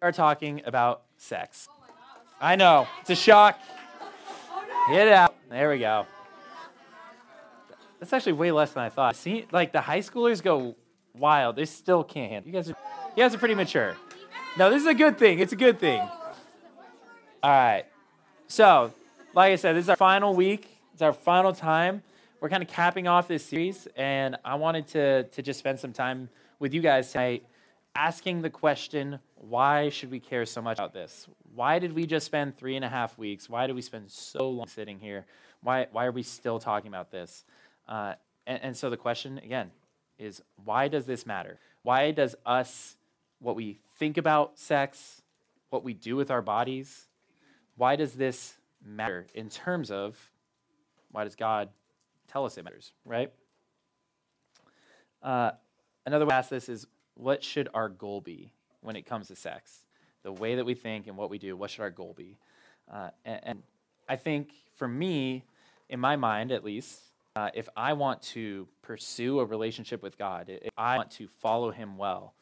are talking about sex. I know. It's a shock. Get it out. There we go. That's actually way less than I thought. See, like the high schoolers go wild. They still can't handle. You guys are, you guys are pretty mature. No, this is a good thing. It's a good thing. All right. So, like I said, this is our final week. It's our final time. We're kind of capping off this series, and I wanted to to just spend some time with you guys tonight, asking the question: Why should we care so much about this? Why did we just spend three and a half weeks? Why did we spend so long sitting here? Why why are we still talking about this? Uh, and, and so the question again is: Why does this matter? Why does us what we think about sex, what we do with our bodies, why does this matter in terms of why does God tell us it matters, right? Uh, another way to ask this is what should our goal be when it comes to sex? The way that we think and what we do, what should our goal be? Uh, and, and, I think for me, in my mind at least, uh, if I want to pursue a relationship with God, if I want to follow Him well,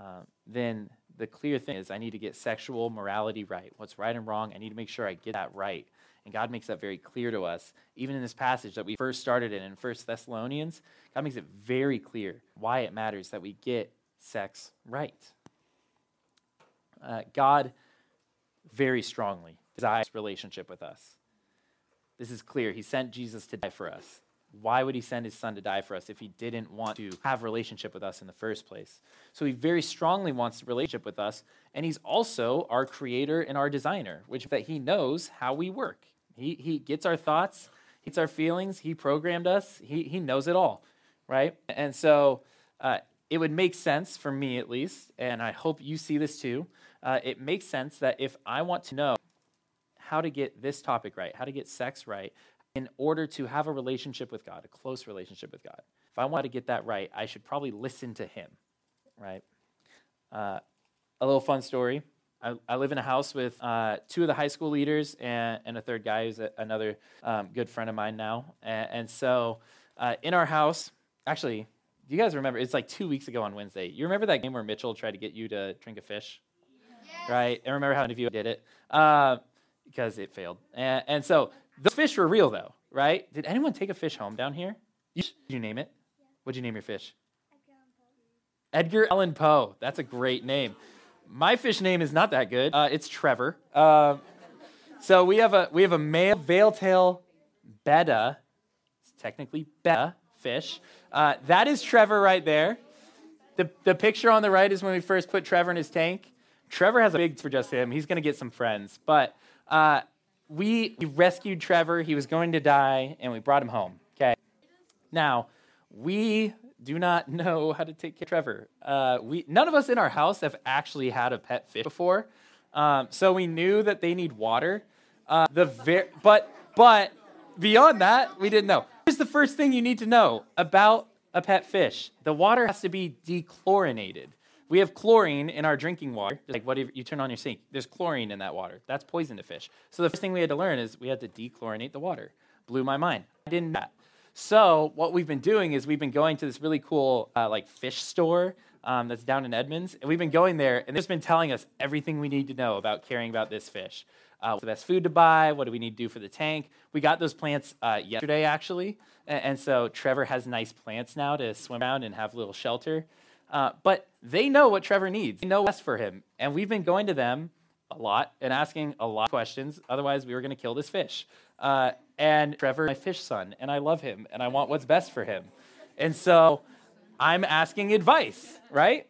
uh, then the clear thing is I need to get sexual morality right. What's right and wrong, I need to make sure I get that right. And God makes that very clear to us. Even in this passage that we first started in, in 1 Thessalonians, God makes it very clear why it matters that we get sex right. Uh, God very strongly desires relationship with us. This is clear. He sent Jesus to die for us. Why would he send his son to die for us if he didn't want to have relationship with us in the first place? So he very strongly wants relationship with us, and he's also our creator and our designer, which that he knows how we work. He, he gets our thoughts, he gets our feelings, he programmed us, he, he knows it all, right? And so uh, it would make sense for me at least, and I hope you see this too. Uh, it makes sense that if I want to know how to get this topic right, how to get sex right, in order to have a relationship with God, a close relationship with God. If I want to get that right, I should probably listen to Him, right? Uh, a little fun story. I, live in a house with uh, two of the high school leaders and, and a third guy who's a, another um, good friend of mine now. And, and so uh, in our house, actually, do you guys remember? It's like two weeks ago on Wednesday. You remember that game where Mitchell tried to get you to drink a fish? Yes. Right? And remember how many of you did it? Uh, because it failed. And, and so the fish were real, though, right? Did anyone take a fish home down here? did you name it? Yeah. What'd you name your fish? Edgar Allan Poe. That's a great name. My fish name is not that good. Uh, it's Trevor. Uh, so we have a we have a male veiltail betta. It's technically betta fish. Uh, that is Trevor right there. The, the picture on the right is when we first put Trevor in his tank. Trevor has a big for just him. He's going to get some friends. But uh, we, we rescued Trevor. He was going to die, and we brought him home. Okay. Now, we do not know how to take care of Trevor. Uh, we, none of us in our house have actually had a pet fish before. Um, so we knew that they need water. Uh, the ver- but, but beyond that, we didn't know. Here's the first thing you need to know about a pet fish the water has to be dechlorinated. We have chlorine in our drinking water. Like what you turn on your sink, there's chlorine in that water. That's poison to fish. So the first thing we had to learn is we had to dechlorinate the water. Blew my mind. I didn't know that. So what we've been doing is we've been going to this really cool uh, like fish store um, that's down in Edmonds, and we've been going there, and they've just been telling us everything we need to know about caring about this fish. Uh, what's the best food to buy? What do we need to do for the tank? We got those plants uh, yesterday, actually, and, and, so Trevor has nice plants now to swim around and have a little shelter. Uh, but they know what Trevor needs. They know best for him. And we've been going to them a lot and asking a lot of questions. Otherwise, we were going to kill this fish. Uh, and Trevor, my fish son, and I love him and I want what's best for him. And so I'm asking advice, right?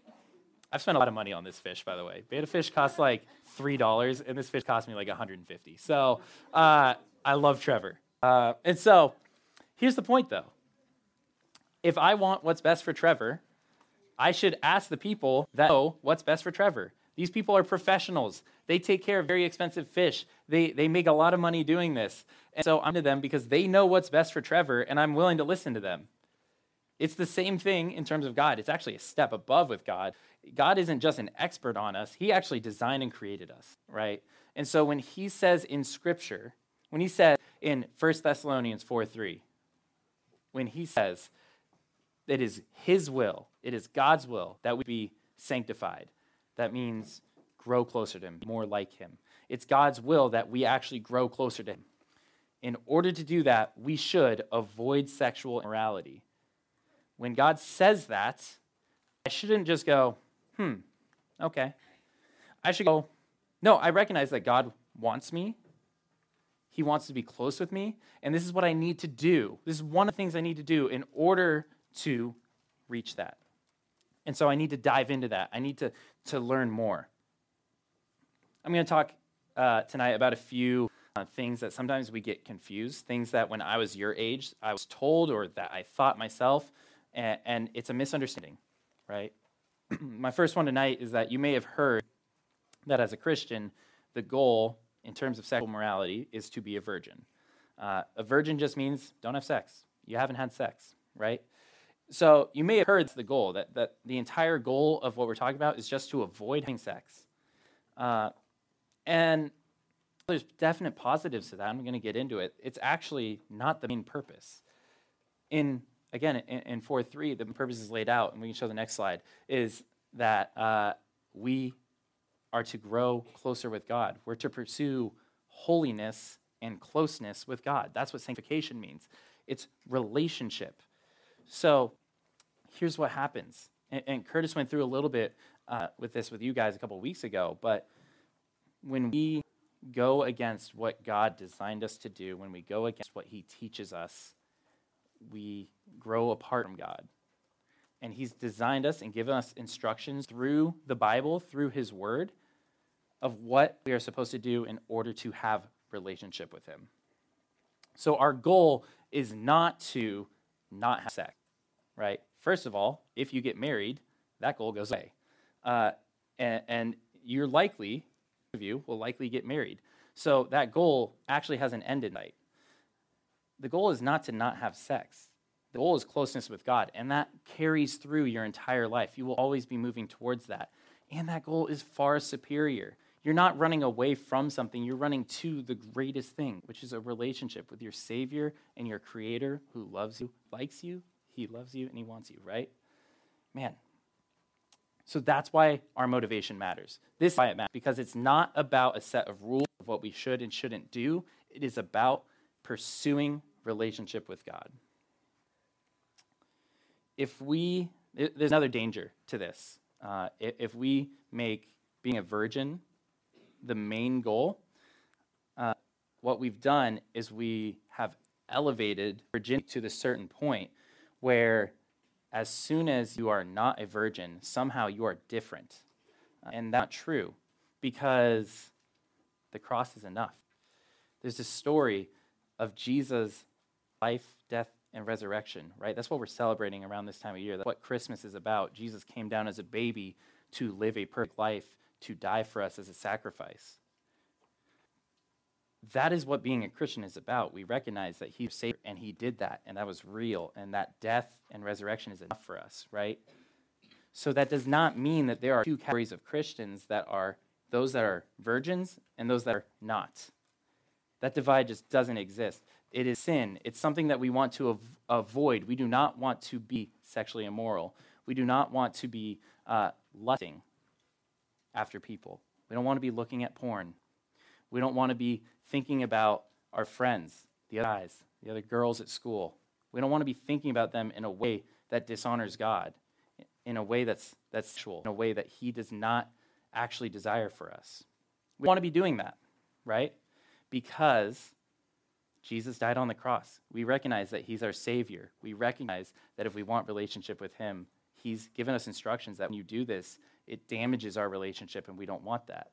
I've spent a lot of money on this fish, by the way. Betta fish costs like $3, and this fish cost me like 150 So uh, I love Trevor. Uh, and so here's the point, though. If I want what's best for Trevor, I should ask the people that know what's best for Trevor. These people are professionals. They take care of very expensive fish. They, they make a lot of money doing this. And so I'm to them because they know what's best for Trevor, and I'm willing to listen to them. It's the same thing in terms of God. It's actually a step above with God. God isn't just an expert on us, He actually designed and created us, right? And so when He says in Scripture, when He says in 1 Thessalonians 4 3, when He says, it is His will, it is God's will that we be sanctified. That means grow closer to Him, more like Him. It's God's will that we actually grow closer to Him. In order to do that, we should avoid sexual immorality. When God says that, I shouldn't just go, hmm, okay. I should go, no, I recognize that God wants me. He wants to be close with me. And this is what I need to do. This is one of the things I need to do in order to reach that. And so I need to dive into that. I need to, to learn more. I'm going to talk uh, tonight about a few uh, things that sometimes we get confused, things that when I was your age, I was told or that I thought myself, and, and it's a misunderstanding, right? My first one tonight is that you may have heard that as a Christian, the goal in terms of sexual morality is to be a virgin. Uh, a virgin just means don't have sex. You haven't had sex, right? So you may have heard the goal that, that the entire goal of what we're talking about is just to avoid having sex. Uh, and there's definite positives to that. I'm going to get into it. It's actually not the main purpose. In again, in, in 4 3, the purpose is laid out, and we can show the next slide, is that uh, we are to grow closer with God. We're to pursue holiness and closeness with God. That's what sanctification means it's relationship. So here's what happens. And, and Curtis went through a little bit uh, with this with you guys a couple weeks ago, but when we go against what God designed us to do, when we go against what He teaches us, we grow apart from God. And He's designed us and given us instructions through the Bible, through His Word, of what we are supposed to do in order to have relationship with Him. So our goal is not to not have sex, right? First of all, if you get married, that goal goes away. Uh, and, and you're likely, of you will likely get married. So that goal actually has an end in sight. The goal is not to not have sex. The goal is closeness with God, and that carries through your entire life. You will always be moving towards that. And that goal is far superior. You're not running away from something, you're running to the greatest thing, which is a relationship with your Savior and your Creator who loves you, likes you, He loves you, and He wants you, right? Man. So that's why our motivation matters. This is why it matters, because it's not about a set of rules of what we should and shouldn't do, it is about pursuing relationship with God. If we, there's another danger to this. Uh, if we make being a virgin the main goal, uh, what we've done is we have elevated virginity to the certain point where as soon as you are not a virgin, somehow you are different. And that's not true because the cross is enough. There's a story of Jesus' life, death, and resurrection, right? That's what we're celebrating around this time of year. That's what Christmas is about. Jesus came down as a baby to live a perfect life to die for us as a sacrifice. That is what being a Christian is about. We recognize that He saved and He did that, and that was real, and that death and resurrection is enough for us, right? So that does not mean that there are two categories of Christians that are those that are virgins and those that are not. That divide just doesn't exist. It is sin. It's something that we want to av- avoid. We do not want to be sexually immoral. We do not want to be uh, lusting after people. We don't want to be looking at porn. We don't want to be thinking about our friends, the other guys, the other girls at school. We don't want to be thinking about them in a way that dishonors God, in a way that's, that's sexual, in a way that He does not actually desire for us. We want to be doing that, right? Because Jesus died on the cross. We recognize that He's our Savior. We recognize that if we want relationship with Him, He's given us instructions that when you do this, it damages our relationship, and we don't want that.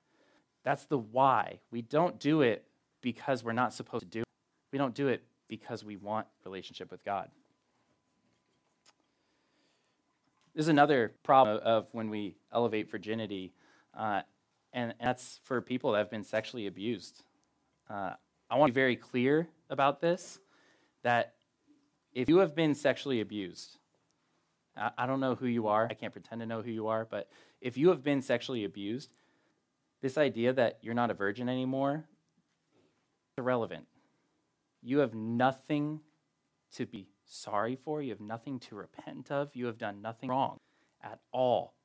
That's the why. We don't do it because we're not supposed to do it. We don't do it because we want relationship with God. There's another problem of when we elevate virginity, uh, and, that's for people that have been sexually abused. Uh, I want to be very clear about this that if you have been sexually abused, I, don't know who you are, I can't pretend to know who you are, but if you have been sexually abused, this idea that you're not a virgin anymore is irrelevant. You have nothing to be sorry for, you have nothing to repent of, you have done nothing wrong at all.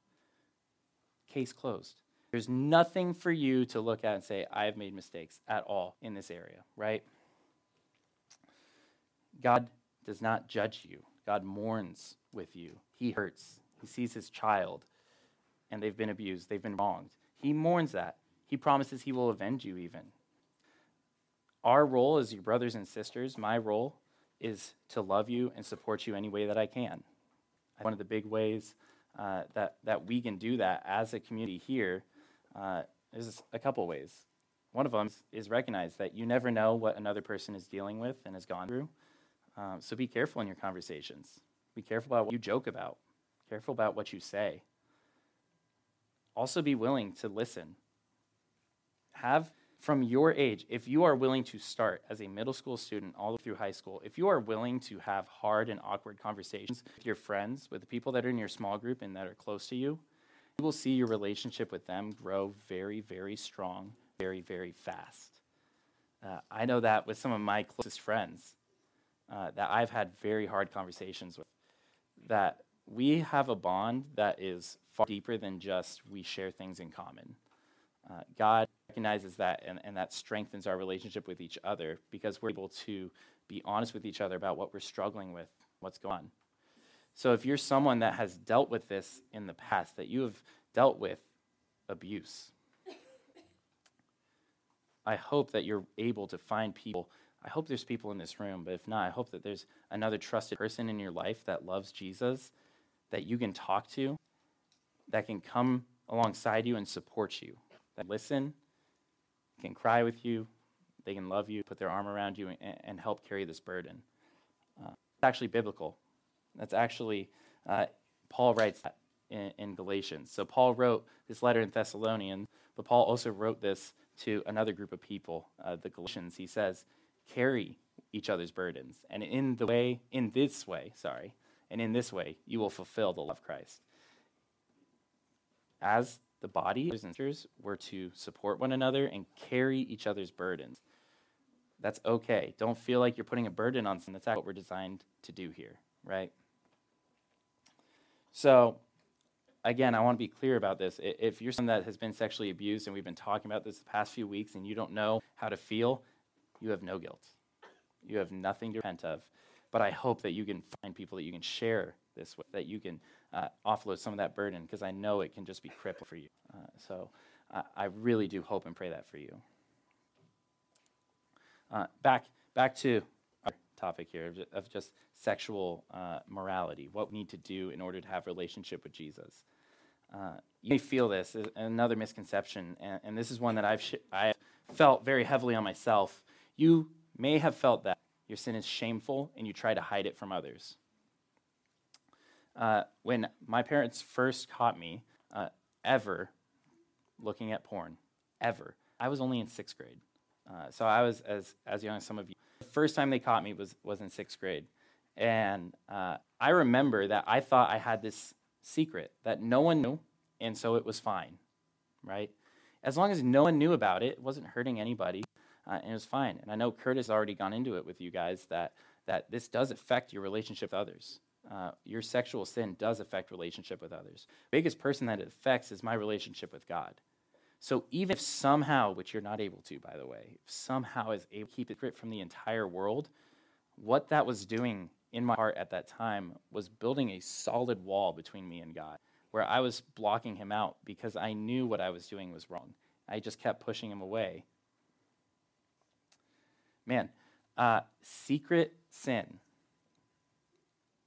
Case closed. There's nothing for you to look at and say, I have made mistakes at all in this area, right? God does not judge you. God mourns with you. He hurts. He sees his child and they've been abused, they've been wronged. He mourns that. He promises he will avenge you, even. Our role as your brothers and sisters, my role, is to love you and support you any way that I can. One of the big ways uh, that, that we can do that as a community here uh, is a couple ways. One of them is recognize that you never know what another person is dealing with and has gone through. Um, so be careful in your conversations. Be careful about what you joke about. Careful about what you say. Also, be willing to listen. Have from your age, if you are willing to start as a middle school student all through high school, if you are willing to have hard and awkward conversations with your friends, with the people that are in your small group and that are close to you, you will see your relationship with them grow very, very strong, very, very fast. Uh, I know that with some of my closest friends uh, that I've had very hard conversations with, that we have a bond that is far deeper than just we share things in common. Uh, God recognizes that, and, and that strengthens our relationship with each other because we're able to be honest with each other about what we're struggling with, what's going on. So if you're someone that has dealt with this in the past, that you have dealt with abuse, I hope that you're able to find people. I hope there's people in this room, but if not, I hope that there's another trusted person in your life that loves Jesus that you can talk to, that can come alongside you and support you, that listen, can cry with you, they can love you, put their arm around you, and, and help carry this burden. Uh, it's actually biblical. That's actually, uh, Paul writes that in, in, Galatians. So Paul wrote this letter in Thessalonians, but Paul also wrote this to another group of people, uh, the Galatians. He says, carry each other's burdens. And in the way, in this way, sorry, and in this way, you will fulfill the love of Christ. As the body, and sisters, were to support one another and carry each other's burdens. That's okay. Don't feel like you're putting a burden on someone. That's what we're designed to do here, right? So, again, I want to be clear about this. If you're someone that has been sexually abused, and we've been talking about this the past few weeks, and you don't know how to feel, you have no guilt. You have nothing to repent of. But I hope that you can find people that you can share this with, that you can uh, offload some of that burden, because I know it can just be crippling for you. Uh, so uh, I really do hope and pray that for you. Uh, back, back to our topic here of just, sexual uh, morality, what we need to do in order to have relationship with Jesus. Uh, you may feel this, another misconception, and, and this is one that I've, sh- I've felt very heavily on myself. You may have felt that your sin is shameful and you try to hide it from others. Uh, when my parents first caught me uh, ever looking at porn, ever, I was only in sixth grade. Uh, so I was as, as young as some of you. The first time they caught me was, was in sixth grade. And uh, I remember that I thought I had this secret that no one knew, and so it was fine, right? As long as no one knew about it, it wasn't hurting anybody uh, and it was fine. And I know Kurt has already gone into it with you guys that that this does affect your relationship with others. Uh, your sexual sin does affect relationship with others. The biggest person that it affects is my relationship with God. So even if somehow, which you're not able to, by the way, somehow is able to keep it from the entire world, what that was doing in my heart at that time was building a solid wall between me and God, where I was blocking him out because I knew what I was doing was wrong. I just kept pushing him away man, uh, secret sin,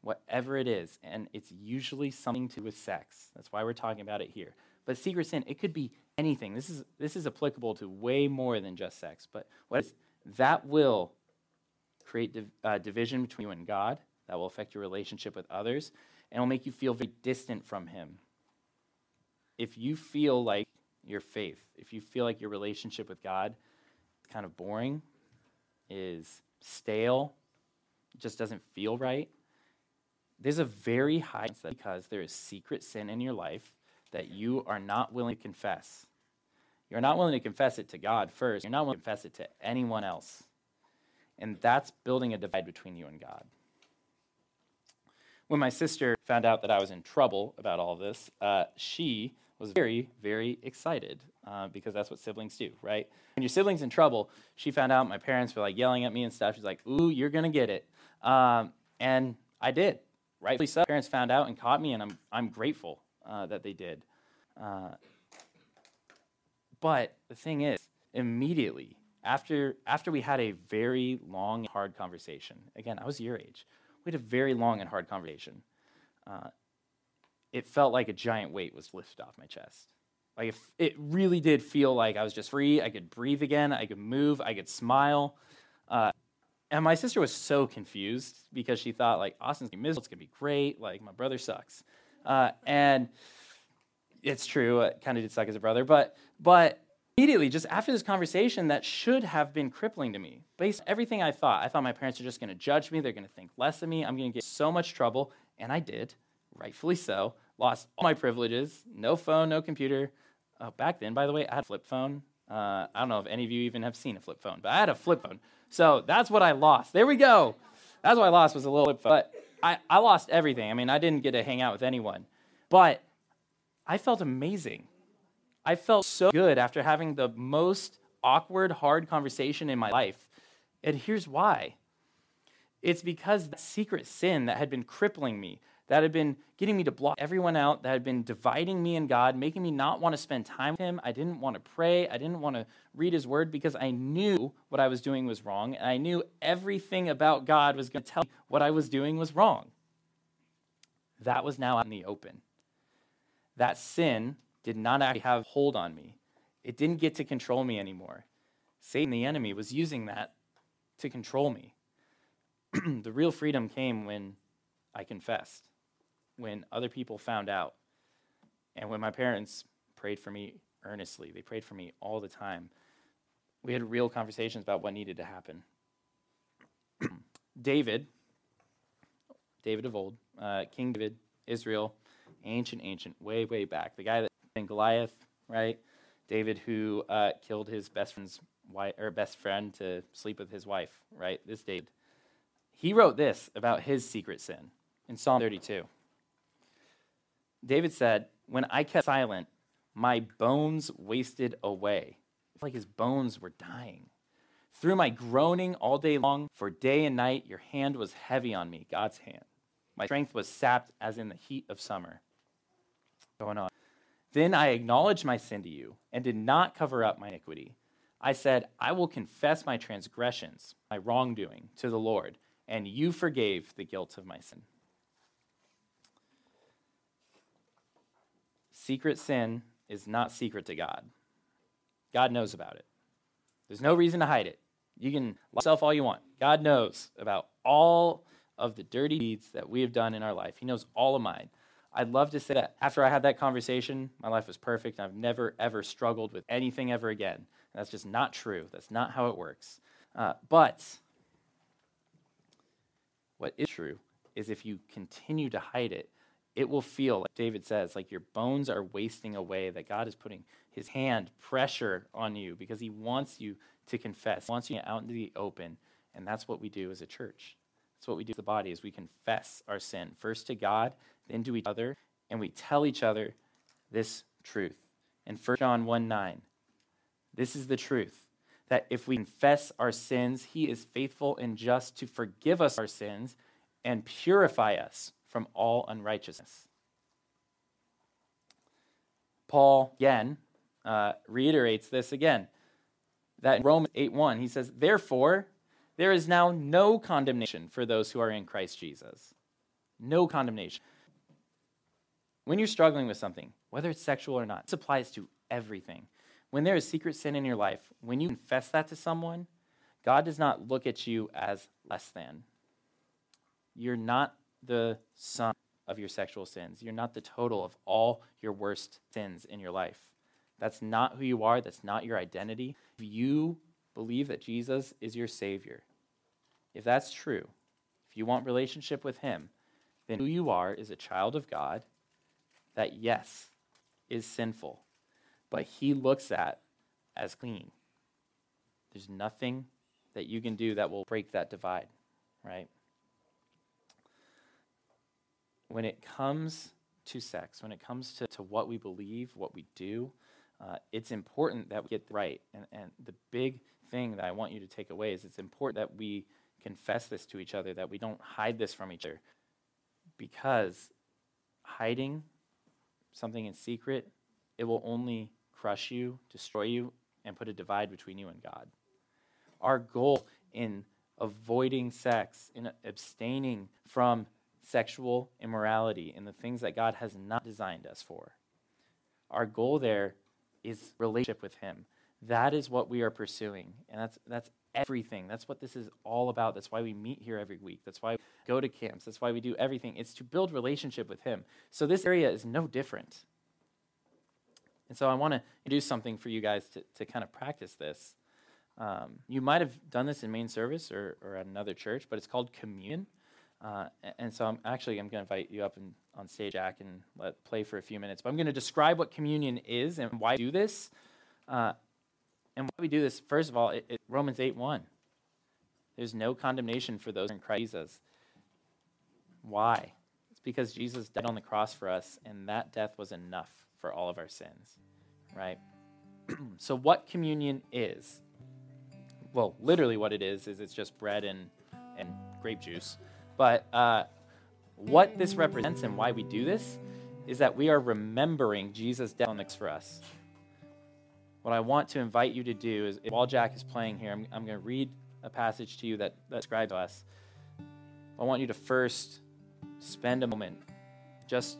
whatever it is, and it's usually something to do with sex. That's why we're talking about it here. But secret sin, it could be anything. This is this is applicable to way more than just sex. But what is that will create div, uh, division between you and God. That will affect your relationship with others, and will make you feel very distant from Him. If you feel like your faith, if you feel like your relationship with God is kind of boring, is stale, just doesn't feel right, there's a very high chance that because there is secret sin in your life that you are not willing to confess. You're not willing to confess it to God first. You're not willing to confess it to anyone else. And that's building a divide between you and God. When my sister found out that I was in trouble about all this, uh, she was very, very excited uh, because that's what siblings do, right? When your sibling's in trouble, she found out my parents were like yelling at me and stuff. She's like, "Ooh, you're gonna get it," um, and I did. Rightfully so. Parents found out and caught me, and I'm I'm grateful uh, that they did. Uh, but the thing is, immediately after after we had a very long, hard conversation. Again, I was your age. We had a very long and hard conversation. It felt like a giant weight was lifted off my chest. Like if it really did feel like I was just free. I could breathe again. I could move. I could smile. Uh, and my sister was so confused because she thought like Austin's gonna be miserable. It's gonna be great. Like my brother sucks. Uh, and it's true. Kind of did suck as a brother, but but immediately just after this conversation that should have been crippling to me based on everything i thought i thought my parents are just going to judge me they're going to think less of me i'm going to get so much trouble and i did rightfully so lost all my privileges no phone no computer. Uh, back then by the way i had a flip phone. Uh, i don't know if any of you even have seen a flip phone but i had a flip phone. So that's what i lost. There we go. That's what i lost was a little flip phone. But I, I lost everything. I mean i didn't get to hang out with anyone. But i felt amazing. I felt so good after having the most awkward, hard conversation in my life. And here's why. It's because the secret sin that had been crippling me, that had been getting me to block everyone out, that had been dividing me and God, making me not want to spend time with Him. I didn't want to pray. I didn't want to read His Word because I knew what I was doing was wrong. And I knew everything about God was going to tell me what I was doing was wrong. That was now out in the open. That sin did not actually have hold on me. It didn't get to control me anymore. Satan, the enemy, was using that to control me. the real freedom came when I confessed, when other people found out, and when my parents prayed for me earnestly. They prayed for me all the time. We had real conversations about what needed to happen. David, David of old, uh, King David, Israel, ancient, ancient, way, way back, the guy that and Goliath, right? David who uh, killed his best friend's wife or best friend to sleep with his wife, right? This David. He wrote this about his secret sin in Psalm 32. David said, "When I kept silent, my bones wasted away, like his bones were dying. Through my groaning all day long, for day and night, your hand was heavy on me, God's hand. My strength was sapped as in the heat of summer." Going on. Then I acknowledged my sin to you and did not cover up my iniquity. I said, I will confess my transgressions, my wrongdoing to the Lord, and you forgave the guilt of my sin. Secret sin is not secret to God. God knows about it. There's no reason to hide it. You can lie yourself all you want. God knows about all of the dirty deeds that we have done in our life. He knows all of mine. I'd love to say that after I had that conversation, my life was perfect. I've never, ever struggled with anything ever again. That's just not true. That's not how it works. Uh, but what is true is if you continue to hide it, it will feel, like David says, like your bones are wasting away, that God is putting his hand, pressure on you because he wants you to confess, he wants you out into the open. And that's what we do as a church. That's what we do as the body, is we confess our sin, first to God then to each other, and we tell each other this truth. In 1 John 1 9, this is the truth that if we confess our sins, he is faithful and just to forgive us our sins and purify us from all unrighteousness. Paul again uh, reiterates this again that in Romans 8 1, he says, Therefore, there is now no condemnation for those who are in Christ Jesus. No condemnation. When you're struggling with something, whether it's sexual or not, this applies to everything. When there is secret sin in your life, when you confess that to someone, God does not look at you as less than. You're not the sum of your sexual sins. You're not the total of all your worst sins in your life. That's not who you are. That's not your identity. If you believe that Jesus is your Savior, if that's true, if you want relationship with Him, then who you are is a child of God that, yes, is sinful, but he looks at as clean. There's nothing that you can do that will break that divide, right? When it comes to sex, when it comes to, to what we believe, what we do, uh, it's important that we get right. And, and the big thing that I want you to take away is it's important that we confess this to each other, that we don't hide this from each other. Because hiding something in secret, it will only crush you, destroy you, and put a divide between you and God. Our goal in avoiding sex, in abstaining from sexual immorality, and the things that God has not designed us for, our goal there is relationship with Him. That is what we are pursuing. And that's, that's everything. That's what this is all about. That's why we meet here every week. That's why we go to camps. That's why we do everything. It's to build relationship with Him. So this area is no different. And so I want to do something for you guys to, to kind of practice this. Um, you might have done this in main service or, or at another church, but it's called communion. Uh, and so I'm actually I'm going to invite you up and on stage, Jack, and let play for a few minutes. But I'm going to describe what communion is and why we do this. Uh, and why we do this, first of all, it, it, Romans 8 1. There's no condemnation for those in Christ Jesus. Why? It's because Jesus died on the cross for us, and that death was enough for all of our sins, right? so, what communion is? Well, literally, what it is is it's just bread and, and grape juice. But uh, what this represents and why we do this is that we are remembering Jesus' death on the for us. What I want to invite you to do is, while Jack is playing here, I'm, I'm going to read a passage to you that, that describes us. I want you to first spend a moment, just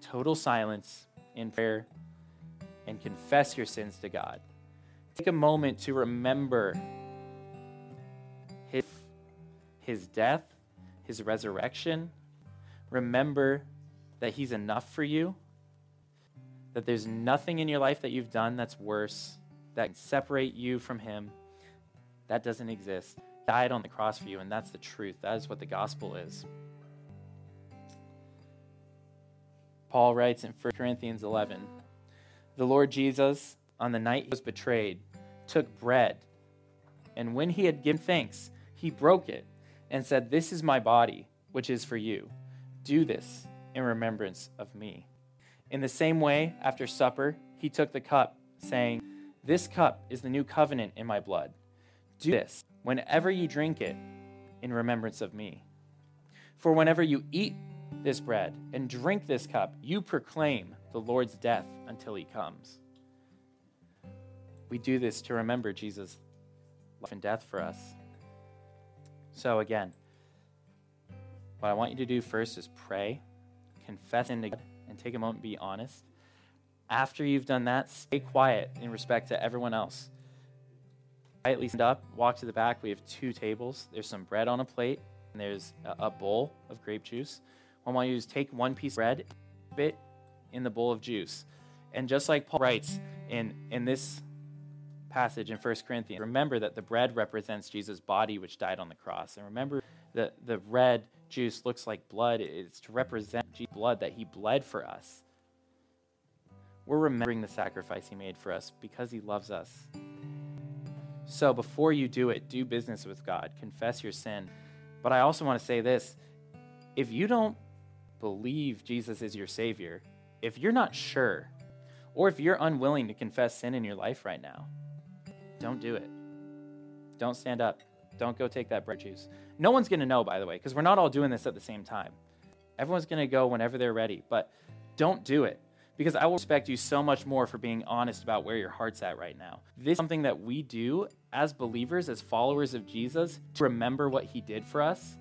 total silence in prayer, and confess your sins to God. Take a moment to remember his, his death, his resurrection, remember that He's enough for you, that there's nothing in your life that you've done that's worse, that can separate you from Him. That doesn't exist. Died on the cross for you, and that's the truth. That is what the gospel is. Paul writes in 1 Corinthians 11 The Lord Jesus, on the night he was betrayed, took bread, and when he had given thanks, he broke it and said, This is my body, which is for you. Do this in remembrance of me. In the same way, after supper, he took the cup, saying, This cup is the new covenant in my blood. Do this whenever you drink it in remembrance of me. For whenever you eat this bread and drink this cup, you proclaim the Lord's death until he comes. We do this to remember Jesus' life and death for us. So, again, what I want you to do first is pray, confess into God, and take a moment be honest. After you've done that, stay quiet in respect to everyone else. Quietly stand up, walk to the back. We have two tables. There's some bread on a plate, and there's a bowl of grape juice. What I want you to do is take one piece of bread, bit in the bowl of juice. And just like Paul writes in, in this passage in 1 Corinthians, remember that the bread represents Jesus' body, which died on the cross. And remember that the red juice looks like blood. It's to represent Jesus' blood that he bled for us. We're remembering the sacrifice he made for us because he loves us. So before you do it, do business with God, confess your sin. But I also want to say this if you don't believe Jesus is your Savior, if you're not sure, or if you're unwilling to confess sin in your life right now, don't do it. Don't stand up. Don't go take that bread juice. No one's going to know, by the way, because we're not all doing this at the same time. Everyone's going to go whenever they're ready, but don't do it because I will respect you so much more for being honest about where your heart's at right now. This is something that we do as believers, as followers of Jesus, to remember what he did for us.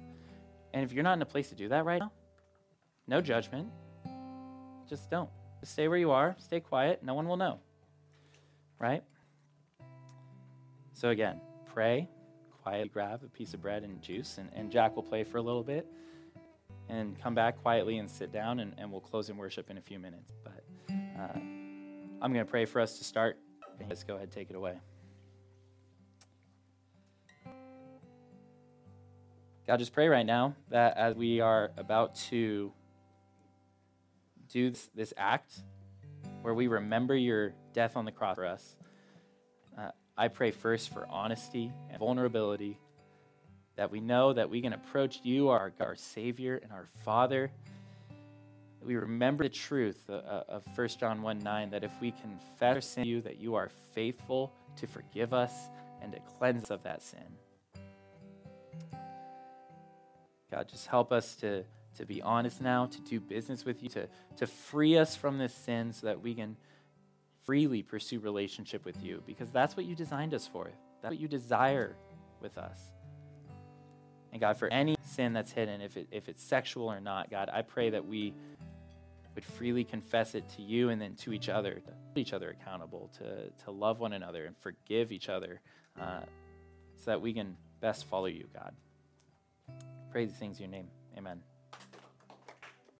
And if you're not in a place to do that right now, no judgment. Just don't. Just stay where you are, stay quiet, no one will know. Right? So again, pray, quietly grab a piece of bread and juice, and, and Jack will play for a little bit and come back quietly and sit down, and, and we'll close in worship in a few minutes. But uh, I'm going to pray for us to start. Let's go ahead take it away. God, just pray right now that as we are about to do this, this act where we remember your death on the cross for us, I pray first for honesty and vulnerability, that we know that we can approach you, our, our Savior and our Father, we remember the truth uh, uh, of 1 John 1 9 that if we confess our sin to you, that you are faithful to forgive us and to cleanse us of that sin. God, just help us to, to be honest now, to do business with you, to, to free us from this sin so that we can freely pursue relationship with you because that's what you designed us for. That's what you desire with us. And God, for any sin that's hidden, if, it, if it's sexual or not, God, I pray that we would freely confess it to you and then to each other, to hold each other accountable, to, to love one another and forgive each other uh, so that we can best follow you, God. Praise these things in your name. Amen.